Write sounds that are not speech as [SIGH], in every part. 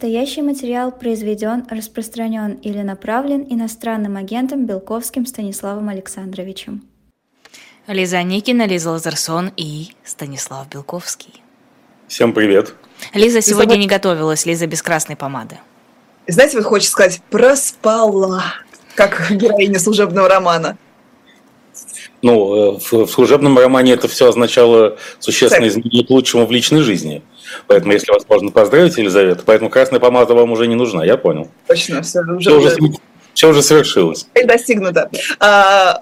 Настоящий материал произведен, распространен или направлен иностранным агентом Белковским Станиславом Александровичем. Лиза Никина, Лиза Лазарсон и Станислав Белковский. Всем привет. Лиза сегодня не готовилась, Лиза без красной помады. Знаете, вот хочется сказать, проспала, как героиня служебного романа. Ну, э, в, в служебном романе это все означало существенно изменение к лучшему в личной жизни. Поэтому, если вас можно поздравить, Елизавета, поэтому красная помада вам уже не нужна, я понял. Точно, все уже, все уже, все уже совершилось. Достигнуто. А,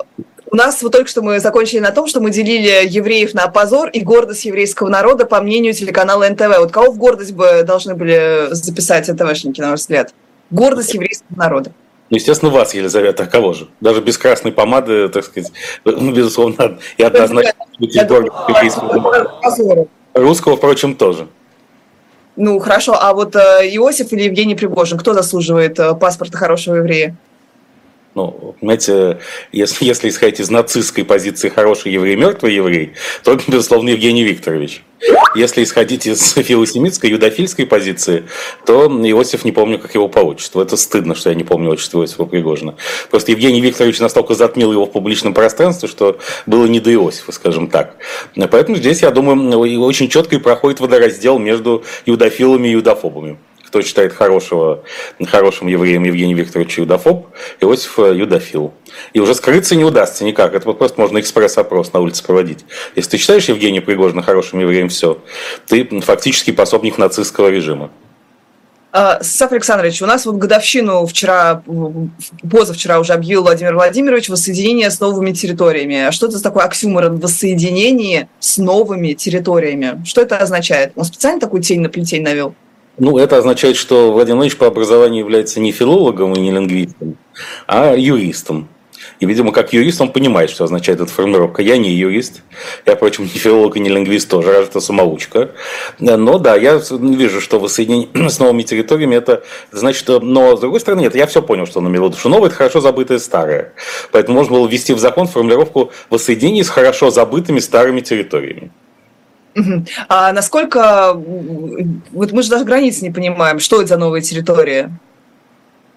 у нас вот только что мы закончили на том, что мы делили евреев на позор и гордость еврейского народа по мнению телеканала НТВ. Вот кого в гордость бы должны были записать НТВшники, на ваш взгляд? Гордость еврейского народа. Ну, естественно, вас, Елизавета, а кого же? Даже без красной помады, так сказать, ну, безусловно, и однозначно еврейского народа. Русского, впрочем, тоже. Ну, хорошо, а вот э, Иосиф или Евгений Пригожин, кто заслуживает э, паспорта хорошего еврея? Ну, понимаете, если, если исходить из нацистской позиции хороший еврей, мертвый еврей, то, безусловно, Евгений Викторович. Если исходить из филосемитской, юдофильской позиции, то Иосиф не помню, как его по отчеству. Это стыдно, что я не помню отчество Иосифа Пригожина. Просто Евгений Викторович настолько затмил его в публичном пространстве, что было не до Иосифа, скажем так. Поэтому здесь, я думаю, очень четко и проходит водораздел между юдофилами и юдофобами кто считает хорошего, хорошим евреем Евгений Викторович Юдофоб, Иосиф э, Юдофил. И уже скрыться не удастся никак. Это вот просто можно экспресс-опрос на улице проводить. Если ты считаешь Евгения Пригожина хорошим евреем, все, ты фактически пособник нацистского режима. А, Саф Александрович, у нас вот годовщину вчера, позавчера уже объявил Владимир Владимирович воссоединение с новыми территориями. А что это за такой оксюморон воссоединение с новыми территориями? Что это означает? Он специально такую тень на плетень навел? Ну, это означает, что Владимир Владимирович по образованию является не филологом и не лингвистом, а юристом. И, видимо, как юрист он понимает, что означает эта формулировка. Я не юрист, я, впрочем, не филолог и не лингвист тоже, раз это самоучка. Но да, я вижу, что воссоединение [CLEARS THROAT] с новыми территориями, это значит, что... Но, с другой стороны, нет, я все понял, что он имел что новое – это хорошо забытое старое. Поэтому можно было ввести в закон формулировку воссоединения с хорошо забытыми старыми территориями. А насколько, вот мы же даже границ не понимаем, что это за новая территория?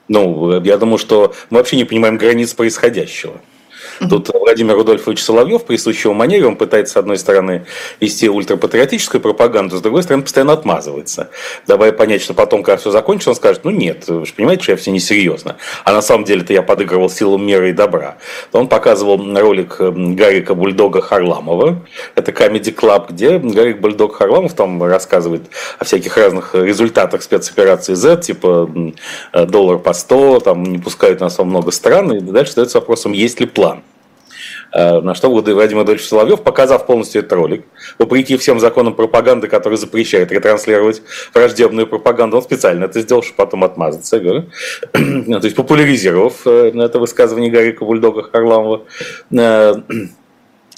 Ну, я думаю, что мы вообще не понимаем границ происходящего. Тут Владимир Рудольфович Соловьев, присущий его манере, он пытается, с одной стороны, вести ультрапатриотическую пропаганду, с другой стороны, постоянно отмазывается. Давая понять, что потом, когда все закончится, он скажет, ну нет, вы же понимаете, что я все несерьезно. А на самом деле-то я подыгрывал силам мира и добра. Он показывал ролик Гарика Бульдога Харламова. Это Comedy Club, где Гарик Бульдог Харламов там рассказывает о всяких разных результатах спецоперации Z, типа доллар по 100, там не пускают нас во много стран. И дальше задается вопросом, есть ли план. Э, на что Владимир Владимирович Соловьев, показав полностью этот ролик, вопреки всем законам пропаганды, которые запрещают ретранслировать враждебную пропаганду, он специально это сделал, чтобы потом отмазаться. [CLEARS THROAT] То есть популяризировав э, это высказывание Гарика Бульдога Харламова, э,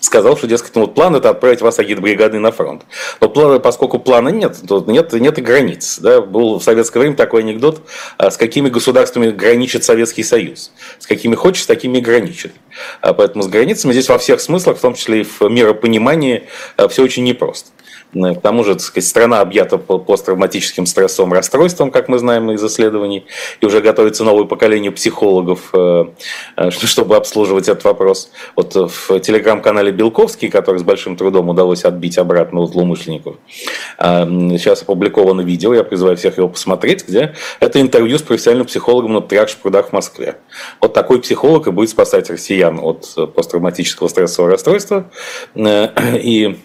сказал, что, дескать, ну, вот план это отправить вас агитбригады на фронт. Но плана, поскольку плана нет, то нет, нет и границ. Да? Был в советское время такой анекдот, а с какими государствами граничит Советский Союз. С какими хочет, с такими и граничит. А поэтому с границами здесь во всех смыслах, в том числе и в миропонимании, а, все очень непросто. К тому же, так сказать, страна объята посттравматическим стрессовым расстройством, как мы знаем из исследований, и уже готовится новое поколение психологов, э, э, [LAUGHS] чтобы обслуживать этот вопрос. Вот в телеграм-канале Белковский, который с большим трудом удалось отбить обратно у злоумышленников, э, сейчас опубликовано видео, я призываю всех его посмотреть, где это интервью с профессиональным психологом на Триакш прудах в Москве. Вот такой психолог и будет спасать россиян от посттравматического стрессового расстройства. [CLEARS THROAT] И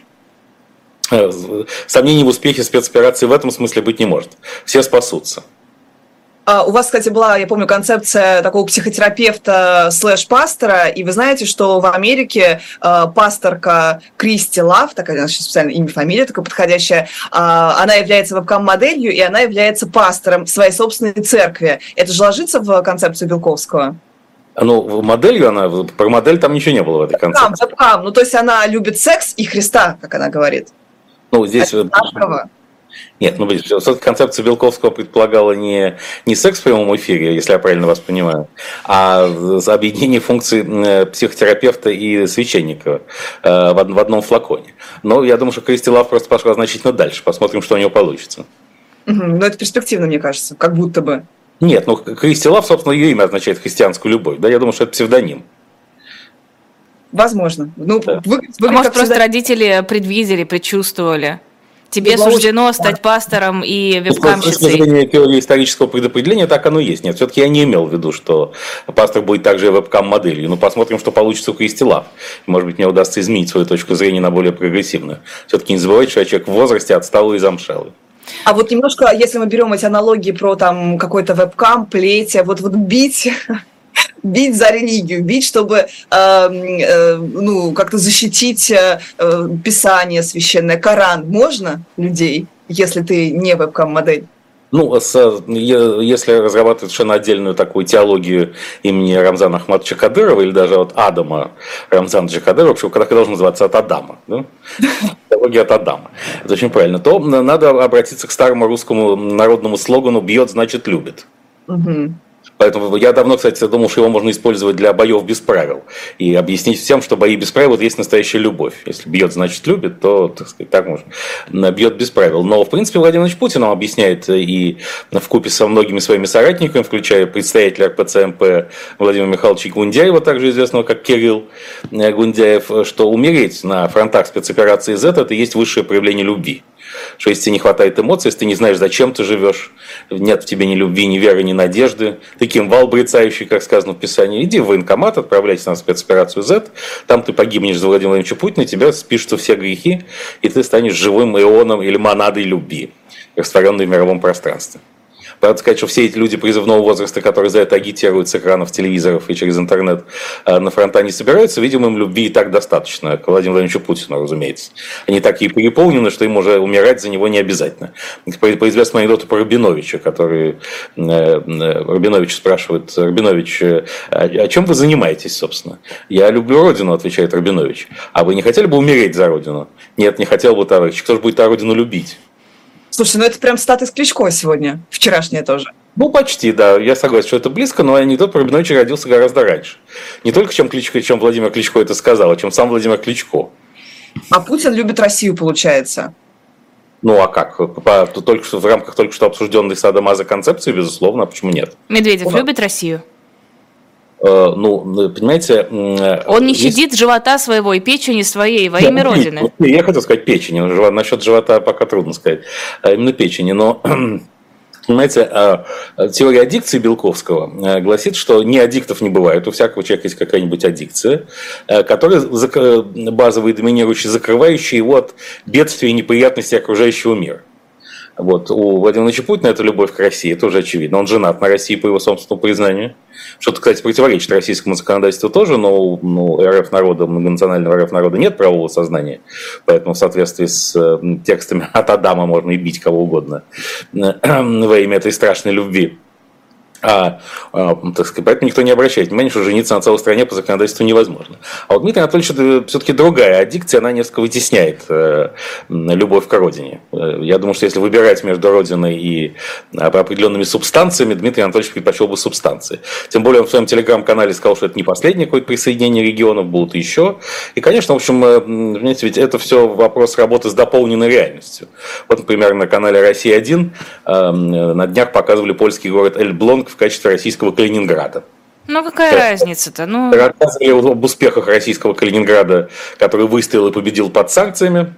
сомнений в успехе спецоперации в этом смысле быть не может. Все спасутся. А у вас, кстати, была, я помню, концепция такого психотерапевта слэш-пастора, и вы знаете, что в Америке э, пасторка Кристи Лав, такая сейчас специально имя, фамилия такая подходящая, э, она является вебкам-моделью, и она является пастором своей собственной церкви. Это же ложится в концепцию Белковского? Ну, моделью она, про модель там ничего не было в этой концепции. Вебкам, вебкам. Ну, то есть она любит секс и Христа, как она говорит. Ну, здесь... Одинаково. Нет, ну, концепция Белковского предполагала не, не секс в прямом эфире, если я правильно вас понимаю, а объединение функций э, психотерапевта и священника э, в одном флаконе. Но я думаю, что Кристи Лав просто пошла значительно дальше. Посмотрим, что у нее получится. Угу. Но это перспективно, мне кажется, как будто бы. Нет, ну Кристи Лав, собственно, ее имя означает христианскую любовь. Да, я думаю, что это псевдоним. Возможно. Ну, да. вы, вы, а может, просто всегда... родители предвидели, предчувствовали? Тебе Было суждено стать пастором и вебкамщицей. С точки зрения теории исторического предопределения так оно есть. Нет, все-таки я не имел в виду, что пастор будет также вебкам-моделью. Ну, посмотрим, что получится у Кристи Лав. Может быть, мне удастся изменить свою точку зрения на более прогрессивную. Все-таки не забывайте, что я человек в возрасте отсталый и замшелый. А вот немножко, если мы берем эти аналогии про там какой-то вебкам, плеть, вот, вот бить [LAUGHS] бить за религию, бить, чтобы э, э, ну, как-то защитить э, э, Писание священное, Коран. Можно людей, если ты не вебкам-модель? Ну, с, если разрабатывать совершенно отдельную такую теологию имени Рамзана Ахмадовича Кадырова или даже от Адама Рамзана Кадырова, вообще, когда должен называться от Адама, да? теология от Адама, это очень правильно, то надо обратиться к старому русскому народному слогану «бьет, значит, любит». Угу. Поэтому я давно, кстати, думал, что его можно использовать для боев без правил. И объяснить всем, что бои без правил есть настоящая любовь. Если бьет, значит любит, то, так сказать, так можно. Бьет без правил. Но, в принципе, Владимир Ильич Путин нам объясняет и в купе со многими своими соратниками, включая представителя РПЦМП Владимира Михайловича Гундяева, также известного как Кирилл Гундяев, что умереть на фронтах спецоперации Z – это и есть высшее проявление любви что если тебе не хватает эмоций, если ты не знаешь, зачем ты живешь, нет в тебе ни любви, ни веры, ни надежды, ты кимвал брецающий, как сказано в Писании, иди в военкомат, отправляйся на спецоперацию Z, там ты погибнешь за Владимира Владимировича Путина, тебя спишутся все грехи, и ты станешь живым ионом или монадой любви, растворенной в мировом пространстве. Надо сказать, что все эти люди призывного возраста, которые за это агитируют с экранов телевизоров и через интернет э, на фронта не собираются, видимо, им любви и так достаточно. К Владимиру Владимировичу Путину, разумеется. Они такие переполнены, что им уже умирать за него не обязательно. По, известному анекдоту про Рабиновича, который э, э, Рабинович спрашивает, Рабинович, а, а чем вы занимаетесь, собственно? Я люблю Родину, отвечает Рабинович. А вы не хотели бы умереть за Родину? Нет, не хотел бы, товарищ. Кто же будет Родину любить? Слушай, ну это прям статус Кличко сегодня, вчерашняя тоже. Ну, почти, да. Я согласен, что это близко, но анекдот про Рабиновича родился гораздо раньше. Не только чем Кличко, чем Владимир Кличко это сказал, а чем сам Владимир Кличко. А Путин любит Россию, получается. Ну а как? По, только что, в рамках только что обсужденной Садомаза концепции, безусловно, а почему нет? Медведев ну, любит Россию? Э, ну, понимаете... Э, Он не есть... щадит живота своего и печени своей во имя Родины. Я хотел сказать печени, насчет живота пока трудно сказать, а именно печени, но... [CLEARS THROAT] Понимаете, а, теория аддикции Белковского э, гласит, что ни аддиктов не бывает, у всякого человека есть какая-нибудь аддикция, которая базовая и доминирующая, закрывающая его от бедствий и неприятностей окружающего мира. Вот. У Владимира Владимировича Путина это любовь к России, это уже очевидно. Он женат на России по его собственному признанию. Что-то, кстати, противоречит российскому законодательству тоже, но ну, РФ народа, многонационального РФ народа нет правового сознания. Поэтому в соответствии с текстами от Адама можно и бить кого угодно [CLEARS THROAT] во имя этой страшной любви. А, а, так сказать, поэтому никто не обращает внимания, что жениться на целой стране по законодательству невозможно. А вот Дмитрий Анатольевич все-таки другая аддикция, она несколько вытесняет э, любовь к родине. Э, я думаю, что если выбирать между родиной и э, определенными субстанциями, Дмитрий Анатольевич предпочел бы субстанции. Тем более он в своем телеграм-канале сказал, что это не последнее какое-то присоединение регионов, будут еще. И, конечно, в общем, понимаете, ведь это все вопрос работы с дополненной реальностью. Вот, например, на канале «Россия-1» на днях показывали польский город Эльблонг, в качестве российского Калининграда. Ну какая да. разница-то? Ну... Рассказывали об успехах российского Калининграда, который выстоял и победил под санкциями.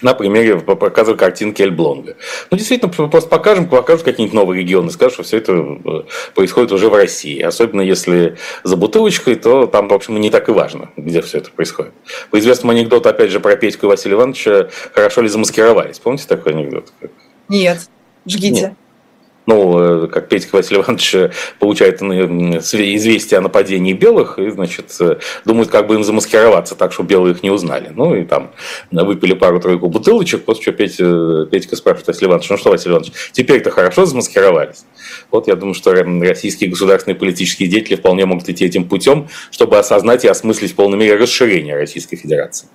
На примере показываю картинки Эльблонга. Ну, действительно, просто покажем, покажут какие-нибудь новые регионы, скажут, что все это э, происходит уже в России. Особенно если за бутылочкой, то там, в общем, не так и важно, где все это происходит. По известному анекдоту, опять же, про Петьку и Василия Ивановича, хорошо ли замаскировались. Помните такой анекдот? Нет, жгите. Нет ну, э, как Петька Василий Иванович э, получает известие о нападении белых, и, значит, э, думают, как бы им замаскироваться так, чтобы белые их не узнали. Ну, и там выпили пару-тройку бутылочек, после чего Петя, Петька спрашивает Василий Иванович, ну что, Василий Иванович, теперь-то хорошо замаскировались? Вот я думаю, что российские государственные политические деятели вполне могут идти этим путем, чтобы осознать и осмыслить в полной мере расширение Российской Федерации.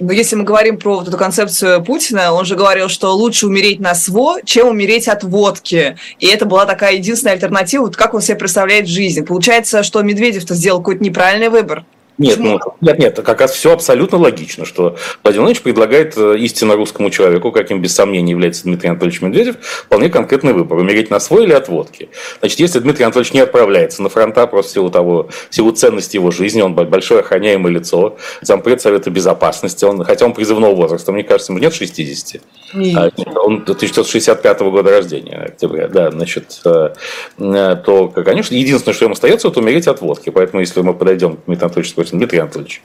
Но если мы говорим про вот эту концепцию Путина, он же говорил, что лучше умереть на СВО, чем умереть от водки. И это была такая единственная альтернатива, вот как он себе представляет жизнь. Получается, что Медведев-то сделал какой-то неправильный выбор. Нет, ну, нет, нет, как раз все абсолютно логично, что Владимир Владимирович предлагает э, истинно русскому человеку, каким без сомнения является Дмитрий Анатольевич Медведев, вполне конкретный выбор, умереть на свой или от водки. Значит, если Дмитрий Анатольевич не отправляется на фронта просто в силу того, в силу ценности его жизни, он большое охраняемое лицо, зампред Совета Безопасности, он, хотя он призывного возраста, мне кажется, ему нет 60, нет. А, он 1965 года рождения, октября, да, значит, э, э, то, конечно, единственное, что ему остается, это умереть от водки, поэтому если мы подойдем к Дмитрию Анатольевичу спросим, Дмитрий Анатольевич,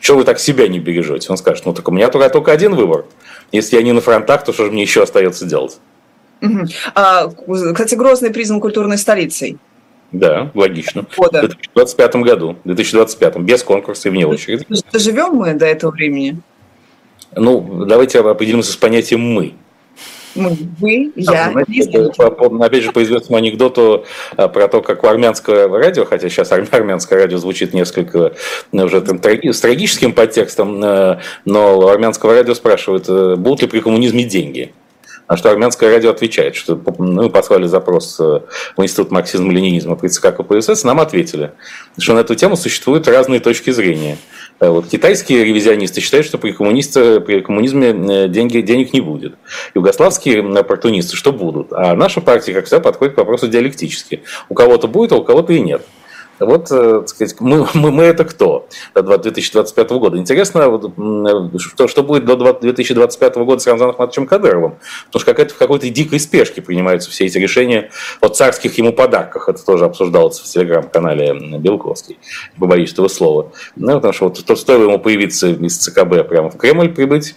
что вы так себя не бережете? Он скажет, ну так у меня только, только один выбор. Если я не на фронтах, то что же мне еще остается делать? Угу. А, кстати, Грозный признан культурной столицей. Да, логично. Года. В 2025 году, в 2025, без конкурса и вне очереди. Доживем мы до этого времени? Ну, давайте определимся с понятием «мы». Мы, вы, я. Знаете, по, опять же, по известному анекдоту а, про то, как у армянского радио, хотя сейчас армянское радио звучит несколько ну, уже там, с трагическим подтекстом, э, но у армянского радио спрашивают, э, будут ли при коммунизме деньги. На что армянское радио отвечает, что ну, мы послали запрос э, в Институт марксизма-ленинизма при ЦК КПСС, нам ответили, что на эту тему существуют разные точки зрения. Э, вот китайские ревизионисты считают, что при, коммунисте, при коммунизме э, деньги, денег не будет. Югославские оппортунисты, что будут. А наша партия, как всегда, подходит к вопросу диалектически. У кого-то будет, а у кого-то и нет. Вот, э, так сказать, мы, [LAUGHS] мы, мы это кто до 2025 года? Интересно, что, что будет до 2025 года с Рамзаном Ахматовичем Кадыровым? Потому что какая-то, в какой-то дикой спешке принимаются все эти решения о царских ему подарках. Это тоже обсуждалось в телеграм-канале Белковский. Не побоюсь этого слова. Ну, потому что вот то стоило ему появиться из ЦКБ прямо в Кремль прибыть,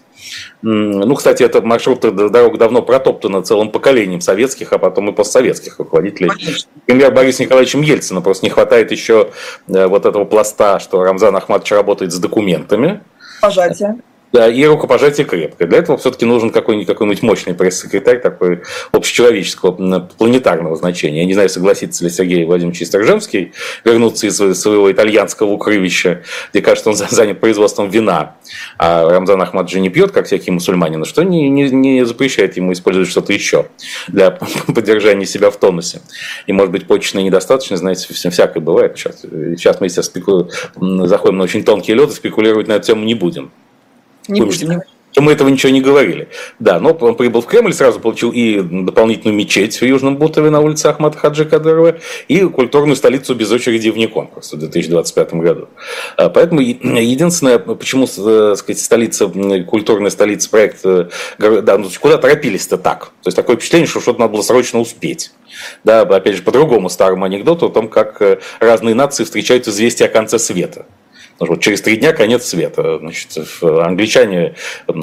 ну, кстати, этот маршрут дорог давно протоптана целым поколением советских, а потом и постсоветских руководителей. Конечно. Например, Борис Николаевичем Ельцина просто не хватает еще э, вот этого пласта, что Рамзан Ахматович работает с документами. Пожатие. Да, и рукопожатие крепкое. Для этого все-таки нужен какой-нибудь, мощный пресс-секретарь такой общечеловеческого, планетарного значения. Я не знаю, согласится ли Сергей Владимирович Исторжевский вернуться из своего итальянского укрывища, где, кажется, он занят производством вина, а Рамзан Ахмад же не пьет, как всякие мусульмане, что не, не, не запрещает ему использовать что-то еще для поддержания себя в тонусе. И, может быть, почечная недостаточность, знаете, всякое бывает. Сейчас, сейчас мы, естественно, спеку... заходим на очень тонкий лед и спекулировать на эту тему не будем. Не будем. Мы этого ничего не говорили. Да, но он прибыл в Кремль, сразу получил и дополнительную мечеть в Южном Бутове на улице Ахмата Хаджи Кадырова, и культурную столицу без очереди вне конкурса в 2025 году. А, поэтому [CLEARS THROAT] единственное, почему э, сказать, столица, культурная столица проекта, да, ну, куда торопились-то так? То есть такое впечатление, что что-то надо было срочно успеть. Да, опять же, по другому старому анекдоту о том, как э, разные нации встречают известие о конце света. Вот через три дня конец света. Значит, англичане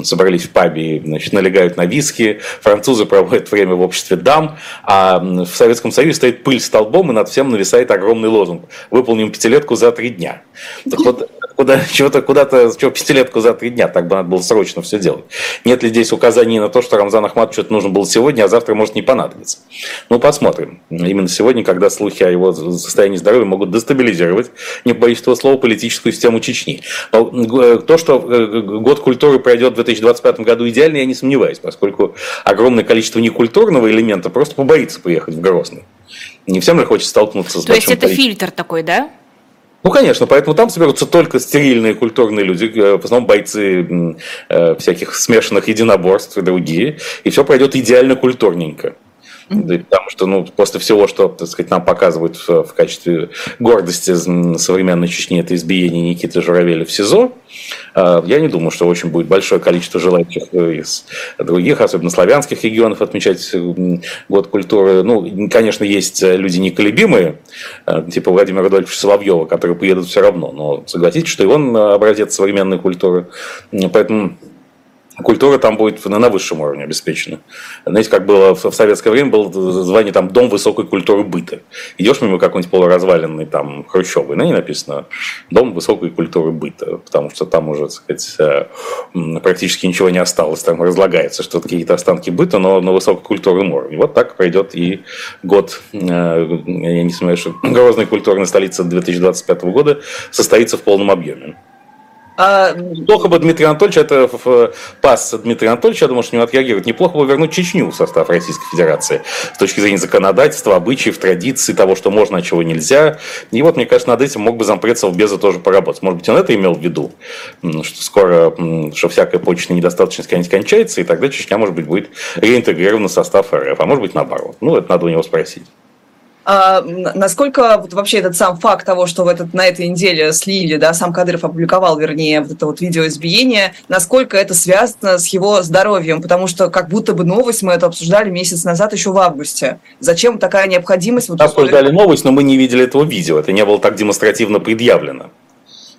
собрались в пабе, значит, налегают на виски, французы проводят время в обществе дам, а в Советском Союзе стоит пыль столбом, и над всем нависает огромный лозунг «Выполним пятилетку за три дня». Так вот, куда, [LAUGHS] чего-то куда-то, что пятилетку за три дня, так бы надо было срочно все делать. Нет ли здесь указаний на то, что Рамзан Ахматович что-то нужно было сегодня, а завтра может не понадобиться? Ну, посмотрим. Именно сегодня, когда слухи о его состоянии здоровья могут дестабилизировать, не боюсь этого слова, политическую систему Чечни. Но э, то, что э, год культуры пройдет в 2025 году идеально, я не сомневаюсь, поскольку огромное количество некультурного элемента просто побоится поехать в Грозный. Не всем же хочется столкнуться с То есть это фильтр такой, да? Ну, конечно, поэтому там соберутся только стерильные культурные люди, э, в основном бойцы э, всяких смешанных единоборств и другие, и все пройдет идеально культурненько. Потому что, ну, после всего, что, так сказать, нам показывают в, в качестве гордости современной Чечни, это избиение Никиты Журавеля в СИЗО, а, я не думаю, что очень будет большое количество желающих э, из других, особенно славянских регионов, отмечать год культуры. Ну, конечно, есть люди неколебимые, э, типа Владимира Рудольфовича Соловьева, которые приедут все равно, но согласитесь, что и он образец современной культуры. Поэтому культура там будет на высшем уровне обеспечена. Знаете, как было в советское время, было звание там «Дом высокой культуры быта». Идешь мимо какой-нибудь полуразваленный там хрущевый, на ней написано «Дом высокой культуры быта», потому что там уже, так сказать, э, практически ничего не осталось, там разлагается что-то, какие-то останки быта, но на высокой культурном уровне. Вот так пройдет и год, э, я не сомневаюсь, что Грозная культурная столица 2025 года состоится в полном объеме. А... Плохо бы Дмитрий Анатольевич, это пас Дмитрия Анатольевича, я думаю, что не отреагирует. Неплохо бы вернуть Чечню в состав Российской Федерации с точки зрения законодательства, обычаев, традиций, того, что можно, а чего нельзя. И вот, мне кажется, над этим мог бы зампред Совбеза тоже поработать. Может быть, он это имел в виду, что скоро, что всякая почечная недостаточность кончается, и тогда Чечня, может быть, будет реинтегрирована в состав РФ, а может быть, наоборот. Ну, это надо у него спросить. А, насколько вот вообще этот сам факт того, что в этот, на этой неделе слили, да, сам Кадыров опубликовал, вернее, вот это вот видео избиения, насколько это связано с его здоровьем? Потому что как будто бы новость, мы это обсуждали месяц назад, еще в августе. Зачем такая необходимость? Вот обсуждали новость, но мы не видели этого видео, это не было так демонстративно предъявлено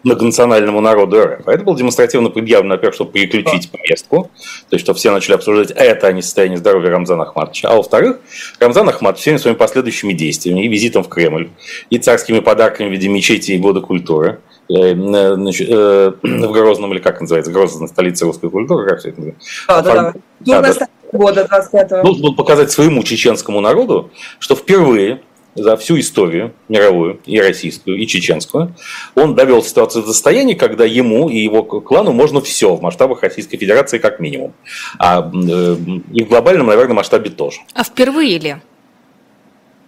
многонациональному народу РФ. А это было демонстративно предъявлено, во-первых, чтобы переключить повестку, то есть, чтобы все начали обсуждать это, а не состояние здоровья Рамзана Ахматовича. А во-вторых, Рамзан Ахматович всеми своими последующими действиями и визитом в Кремль, и царскими подарками в виде мечети и года культуры, э, значит, э, [CLEARS THROAT] в Грозном, или как называется, Грозная столица русской культуры, как все это называется? А, да, да. да, да. года 25 Должен показать своему чеченскому народу, что впервые за всю историю мировую, и российскую, и чеченскую, он довел ситуацию до состояния, когда ему и его клану можно все в масштабах Российской Федерации как минимум. А э, и в глобальном, наверное, масштабе тоже. А впервые ли?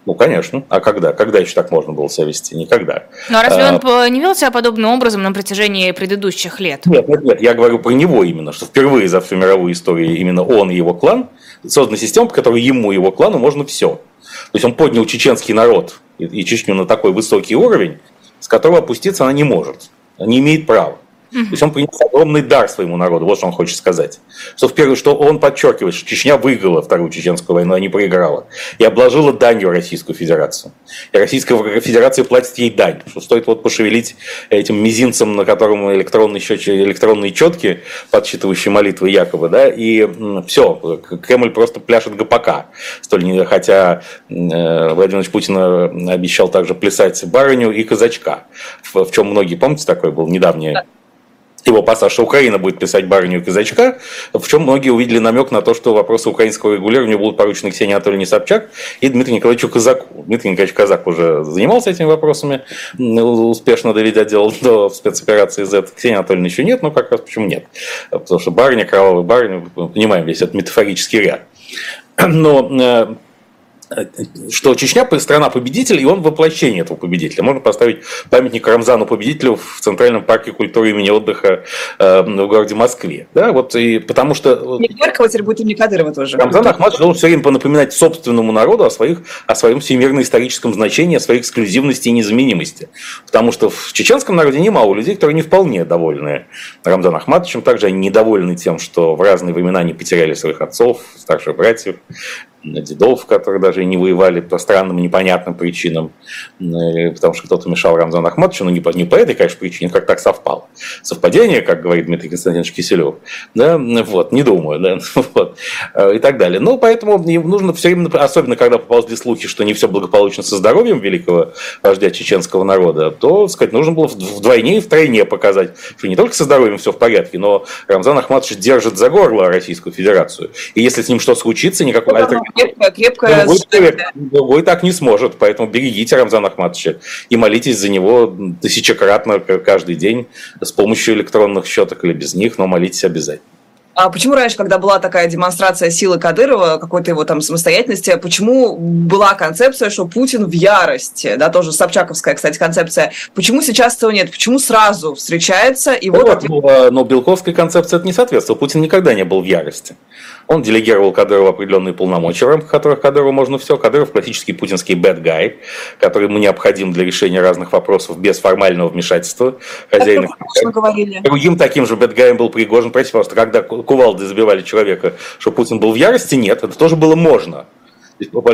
Ну, конечно. А когда? Когда еще так можно было себя вести? Никогда. Ну, а разве а... он не вел себя подобным образом на протяжении предыдущих лет? Нет, нет, нет. Я говорю про него именно, что впервые за всю мировую историю именно он и его клан создана система, по которой ему и его клану можно все. То есть он поднял чеченский народ и Чечню на такой высокий уровень, с которого опуститься она не может, не имеет права. То есть он принес огромный дар своему народу, вот что он хочет сказать. Что, в первую, что он подчеркивает, что Чечня выиграла Вторую Чеченскую войну, а не проиграла. И обложила данью Российскую Федерацию. И Российская Федерация платит ей дань. Что стоит вот пошевелить этим мизинцем, на котором электронные, счетчики, электронные четки, подсчитывающие молитвы якобы, да, и все, Кремль просто пляшет ГПК. Столь не, хотя э, Владимир Ильич Путин обещал также плясать барыню и казачка, в, в чем многие, помните, такой был недавний его пассаж, что Украина будет писать барыню и казачка, в чем многие увидели намек на то, что вопросы украинского регулирования будут поручены Ксении Анатольевне Собчак и Дмитрию Николаевичу Казаку. Дмитрий Николаевич Казак уже занимался этими вопросами, успешно доведя дело до спецоперации Z. Ксения Анатольевна еще нет, но как раз почему нет? Потому что барыня, кровавая барыня, мы понимаем весь этот метафорический ряд. [CLEARS THROAT] Но э, что Чечня страна победитель, и он воплощение этого победителя. Можно поставить памятник Рамзану победителю в Центральном парке культуры имени отдыха э, в городе Москве. Да, вот и потому что... Не Горького теперь будет имени Кадырова тоже. Рамзан Ахматович должен все время напоминать собственному народу о, своих, о своем всемирно-историческом значении, о своей эксклюзивности и незаменимости. Потому что в чеченском народе немало людей, которые не вполне довольны Рамзаном Ахматовичем. Также они недовольны тем, что в разные времена они потеряли своих отцов, старших братьев, дедов, которые даже и не воевали по странным непонятным причинам, э, потому что кто-то мешал Рамзану Ахматовичу, но не по, не по этой, конечно, причине, как так совпало. Совпадение, как говорит Дмитрий Константинович Киселев, да, вот, не думаю, да, [LAUGHS] вот, э, и так далее. Ну, поэтому нужно все время, особенно когда поползли слухи, что не все благополучно со здоровьем великого вождя чеченского народа, то, сказать, нужно было вдвойне и втройне показать, что не только со здоровьем все в порядке, но Рамзан Ахматович держит за горло Российскую Федерацию. И если с ним что случится, никакой альтернативы крепкая, крепкая другой, человек, другой так не сможет, поэтому берегите Рамзана Ахматовича и молитесь за него тысячекратно каждый день с помощью электронных счеток или без них, но молитесь обязательно. А почему раньше, когда была такая демонстрация силы Кадырова, какой-то его там самостоятельности, почему была концепция, что Путин в ярости, да, тоже Собчаковская, кстати, концепция, почему сейчас этого нет, почему сразу встречается и вот... вот ну, а, но Белковской концепции это не соответствовало, Путин никогда не был в ярости. Он делегировал Кадырову определенные полномочия, в рамках которых Кадырову можно все. Кадыров классический путинский bad guy, который ему необходим для решения разных вопросов без формального вмешательства хозяина. Другим таким же guy был Пригожин. Простите, пожалуйста, когда кувалды забивали человека, что Путин был в ярости, нет, это тоже было можно.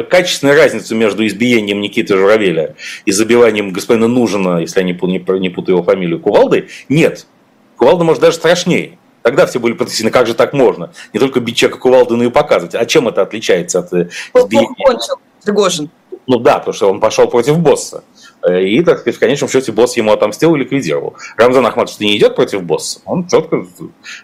Качественная разница между избиением Никиты Журавеля и забиванием господина Нужина, если я не путаю его фамилию, кувалдой, нет. Кувалда может даже страшнее. Тогда все были потрясены, как же так можно? Не только бить человека кувалдой, но и показывать. А чем это отличается от э, избиения? кончил, Пригожин. Ну да, потому что он пошел против босса. И, так сказать, в конечном счете босс ему отомстил и ликвидировал. Рамзан Ахматович не идет против босса, он четко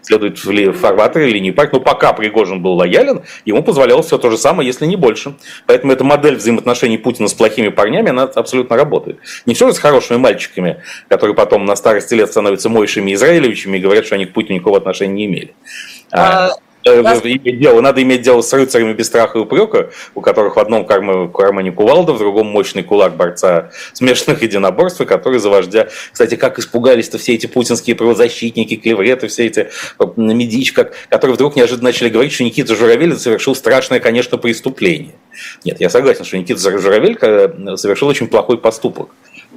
следует в фарватере линии партии. Но пока Пригожин был лоялен, ему позволялось все то же самое, если не больше. Поэтому эта модель взаимоотношений Путина с плохими парнями, она абсолютно работает. Не все же с хорошими мальчиками, которые потом на старости лет становятся Мойшими Израилевичами и говорят, что они к Путину никакого отношения не имели. А, а Э, иметь дело, надо иметь дело с рыцарями без страха и упрека, у которых в одном карме, кармане кувалда, в другом мощный кулак борца смешанных единоборств, которые за вождя. Кстати, как испугались-то все эти путинские правозащитники, клевреты, все эти Медич, как, которые вдруг неожиданно начали говорить, что Никита Журавель совершил страшное, конечно, преступление. Нет, я согласен, что Никита Журавель э, совершил очень плохой поступок,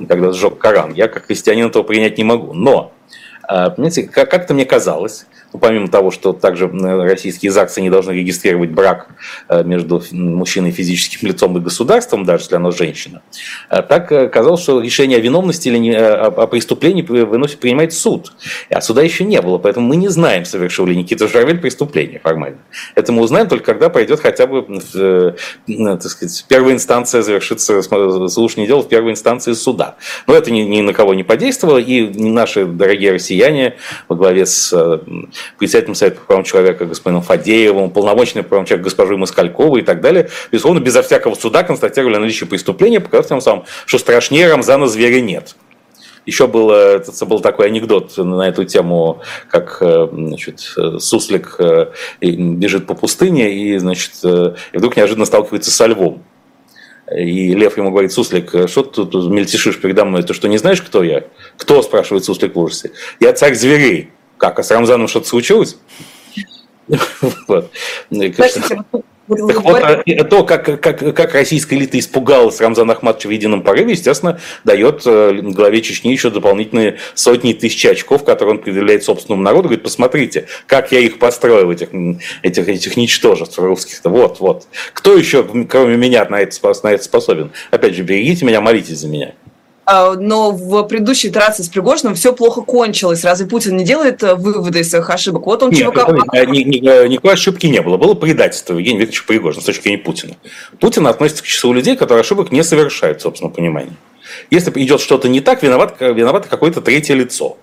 когда сжег Коран. Я как христианин этого принять не могу. Но, понимаете, как-то мне казалось, ну, помимо того, что также российские ЗАГСы не должны регистрировать брак э, между мужчиной физическим лицом и государством, даже если оно женщина, э, так э, казалось, что решение о виновности или о преступлении выносит, принимает суд. А суда еще не было, поэтому мы не знаем, совершил ли Никита Журавель преступление формально. Это мы узнаем только когда пройдет хотя бы, так сказать, первая инстанция завершится, слушание дела в первой инстанции суда. Но это ни, ни на кого не подействовало, и наши дорогие россияне во главе с председателем Совета по правам человека господином Фадеевым, полномочным по правам человека госпожой Москальковой и так далее, безусловно, безо всякого суда констатировали наличие преступления, показав тем самым, что страшнее Рамзана зверя нет. Еще был, это был такой анекдот на эту тему, как э, значит, суслик э, бежит по пустыне и, значит, э, и вдруг неожиданно сталкивается со львом. И Лев ему говорит, Суслик, что ты тут мельтешишь передо мной? Ты что, не знаешь, кто я? Кто, спрашивает Суслик в ужасе. Я царь зверей. Как, а с Рамзаном что-то случилось? [LAUGHS] Вот. Так вот, а то, как, как, как российская элита испугалась Рамзана Ахматовича в едином порыве, естественно, дает э, главе Чечни еще дополнительные сотни тысяч очков, которые он предъявляет собственному народу. Говорит, посмотрите, как я их построил, этих, этих, этих ничтожеств русских-то. Вот, вот. Кто еще, кроме меня, на это, на это способен? Опять же, берегите меня, молитесь за меня. А, но в предыдущей итерации с Пригожиным все плохо кончилось. Разве Путин не делает э, выводы из своих ошибок? Вот он Нет, ЧВК... Нет, ни, ни, э, никакой ошибки не было. Было предательство Евгения Викторовича Пригожина с точки зрения Путина. Путин относится к числу людей, которые ошибок не совершают, собственно, понимании. Если идет что-то не так, виноват, виновато какое-то третье лицо.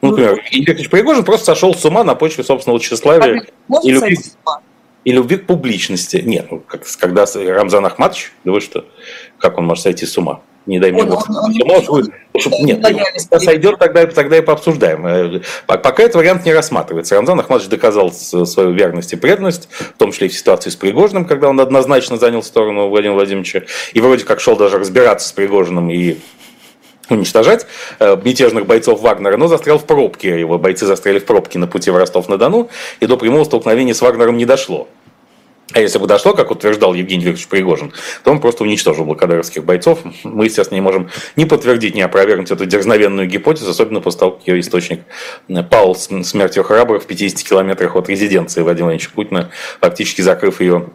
Ну, например, ну, Евгений Викторович Пригожин просто сошел с ума на почве собственного тщеславия и любви, и любви к публичности. Нет, ну, как, когда Рамзан Ахматович, да вы что, как он может сойти с ума? Не дай мне он, он, он, Нет, когда сойдет, тогда, тогда и пообсуждаем. Э, пока этот вариант не рассматривается. Рамзан Ахмадович доказал свою верность и преданность, в том числе и в ситуации с Пригожиным, когда он однозначно занял сторону Владимира Владимировича, и вроде как шел даже разбираться с Пригожиным и уничтожать э, мятежных бойцов Вагнера, но застрял в пробке. Его бойцы застряли в пробке на пути в Ростов-на-Дону, и до прямого столкновения с Вагнером не дошло. А если бы дошло, как утверждал Евгений Викторович Пригожин, то он просто уничтожил блокадеровских бойцов. Мы, естественно, не можем ни подтвердить, ни опровергнуть эту дерзновенную гипотезу, особенно после того, как ее источник пал смертью храбрых в 50 километрах от резиденции Владимира Владимировича Путина, фактически закрыв ее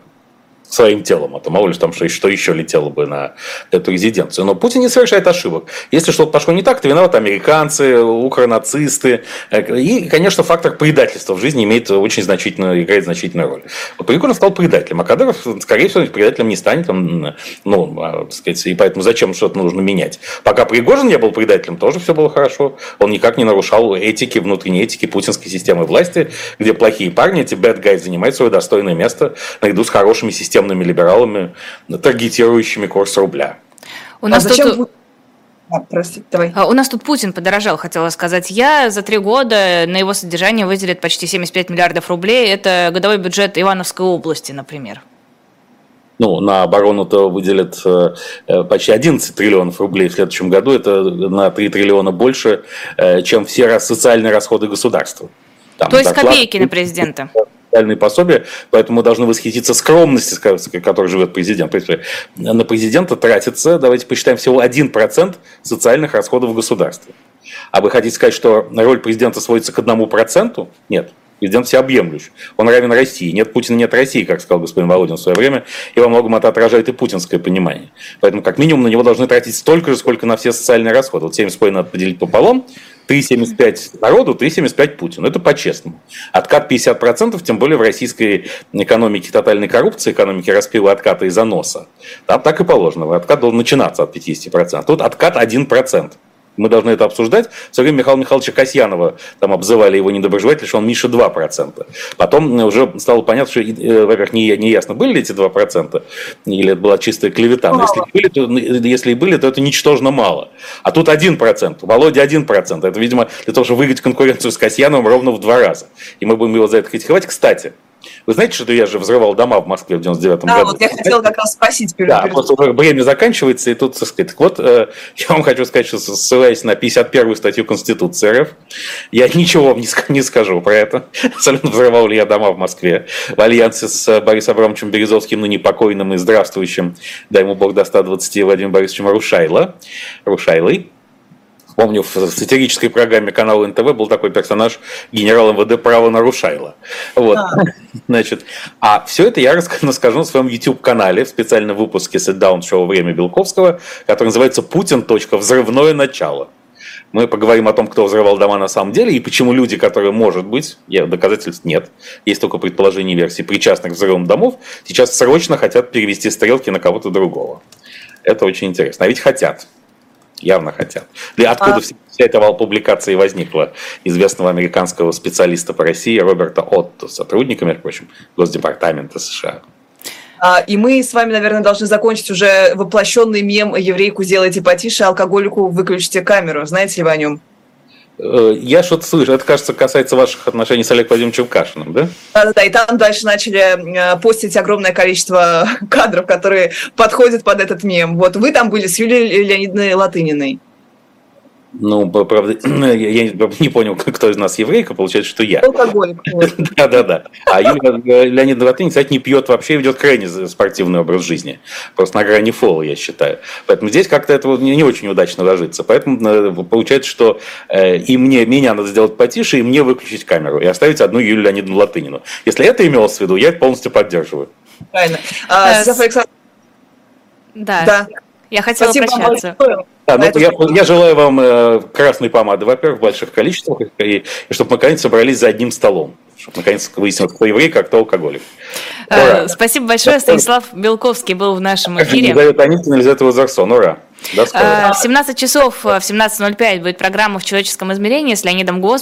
своим телом, а то мало ли там что, что еще летело бы на эту резиденцию. Но Путин не совершает ошибок. Если что-то пошло не так, то виноваты американцы, укронацисты. И, конечно, фактор предательства в жизни имеет очень значительную, играет значительную роль. Вот Пригожин стал предателем, а Кадыров, скорее всего, предателем не станет. Он, ну, а, сказать, и поэтому зачем что-то нужно менять? Пока Пригожин не был предателем, тоже все было хорошо. Он никак не нарушал этики, внутренней этики путинской системы власти, где плохие парни, эти bad guys, занимают свое достойное место наряду с хорошими системами системными либералами, таргетирующими курс рубля. У нас а зачем... тут... А, прости, давай. А, у нас тут Путин подорожал, хотела сказать я. За три года на его содержание выделят почти 75 миллиардов рублей. Это годовой бюджет Ивановской области, например. Ну, на оборону-то выделят э, э, почти 11 триллионов рублей в следующем году. Это на 3 триллиона больше, э, чем все социальные расходы государства. Там То есть доклад... копейки на президента социальные пособия, поэтому мы должны восхититься скромности, которой живет президент. То есть на президента тратится, давайте посчитаем, всего 1% социальных расходов государства. А вы хотите сказать, что роль президента сводится к одному проценту? Нет. Президент всеобъемлющ. Он равен России. Нет Путина, нет России, как сказал господин Володин в свое время. И во многом это отражает и путинское понимание. Поэтому, как минимум, на него должны тратить столько же, сколько на все социальные расходы. Вот 70 надо поделить пополам, 3,75 народу, 3,75 Путину. Это по-честному. Откат 50%, тем более в российской экономике тотальной коррупции, экономике распила отката и заноса. Там так и положено. Откат должен начинаться от 50%. Тут откат 1% мы должны это обсуждать. В свое время Михаила Михайловича Касьянова там обзывали его недоброжелатель, что он меньше 2%. Потом уже стало понятно, что, э, во-первых, не, не ясно, были ли эти 2%, или это была чистая клевета. Но если были, то, если и были, то это ничтожно мало. А тут 1%, Володя 1%. Это, видимо, для того, чтобы выиграть конкуренцию с Касьяновым ровно в два раза. И мы будем его за это критиковать. Кстати, вы знаете, что я же взрывал дома в Москве в 99 да, году? вот я хотела как раз спросить. Перед, да, перед... просто время заканчивается, и тут, так сказать, вот э, [LAUGHS] я вам хочу сказать, что ссылаясь на 51-ю статью Конституции РФ, я ничего вам не, не скажу про это. [LAUGHS] Абсолютно взрывал ли я дома в Москве в альянсе с Борисом Абрамовичем Березовским, ныне покойным и здравствующим, дай ему бог до 120, Владимиром Борисовичем Рушайло, Рушайлой. Помню, в сатирической программе канала НТВ был такой персонаж генерал МВД право нарушайло. Вот. Значит, а все это я [LAUGHS] расскажу на своем YouTube-канале в специальном выпуске sit-down «Время Белковского», который называется «Путин. Взрывное начало». Мы поговорим о том, кто взрывал дома на самом деле, и почему люди, которые, может быть, я, доказательств нет, есть только предположение версии, причастных к взрывам домов, сейчас срочно хотят перевести стрелки на кого-то другого. Это очень интересно. А ведь хотят явно хотят. И откуда а... вся эта публикация возникла известного американского специалиста по России Роберта Отто, сотрудника, между прочим, Госдепартамента США. А, и мы с вами, наверное, должны закончить уже воплощенный мем «Еврейку сделайте потише, алкоголику выключите камеру». Знаете ли вы о нем? Э, я что-то слышу. Это, кажется, касается ваших отношений с Олегом Владимировичем Кашиным, да? Да-да-да. И там дальше начали э, постить огромное количество [LAUGHS] кадров, которые подходят под этот мем. Вот вы там были с Юлией Леонидовной Латыниной. Ну, правда, [CLEARS THROAT] я не понял, кто из нас еврейка, получается, что я. Алкоголик. [LAUGHS] Да-да-да. А Юлия Леонидовна Латынь, кстати, не пьет вообще, ведет крайне спортивный образ жизни. Просто на грани фола, я считаю. Поэтому здесь как-то это не очень удачно ложится. Поэтому э, получается, что э, и мне, меня надо сделать потише, и мне выключить камеру, и оставить одну Юлию Леонидовну Латынину. Если это имелось в виду, я это полностью поддерживаю. Правильно. А, э, Да. да. Я хотела Спасибо прощаться. Да, ну, я, я желаю вам э, красной помады, во-первых, в больших количествах, и, и чтобы мы наконец собрались за одним столом. Чтобы наконец выяснилось, кто еврей, как кто алкоголик. Ура. Спасибо большое. Станислав Белковский был в нашем эфире. Елизавета Анискина, Елизавета Лазарсон. Ура. До скорого. В 17 часов, в 17.05 будет программа «В человеческом измерении» с Леонидом Гос.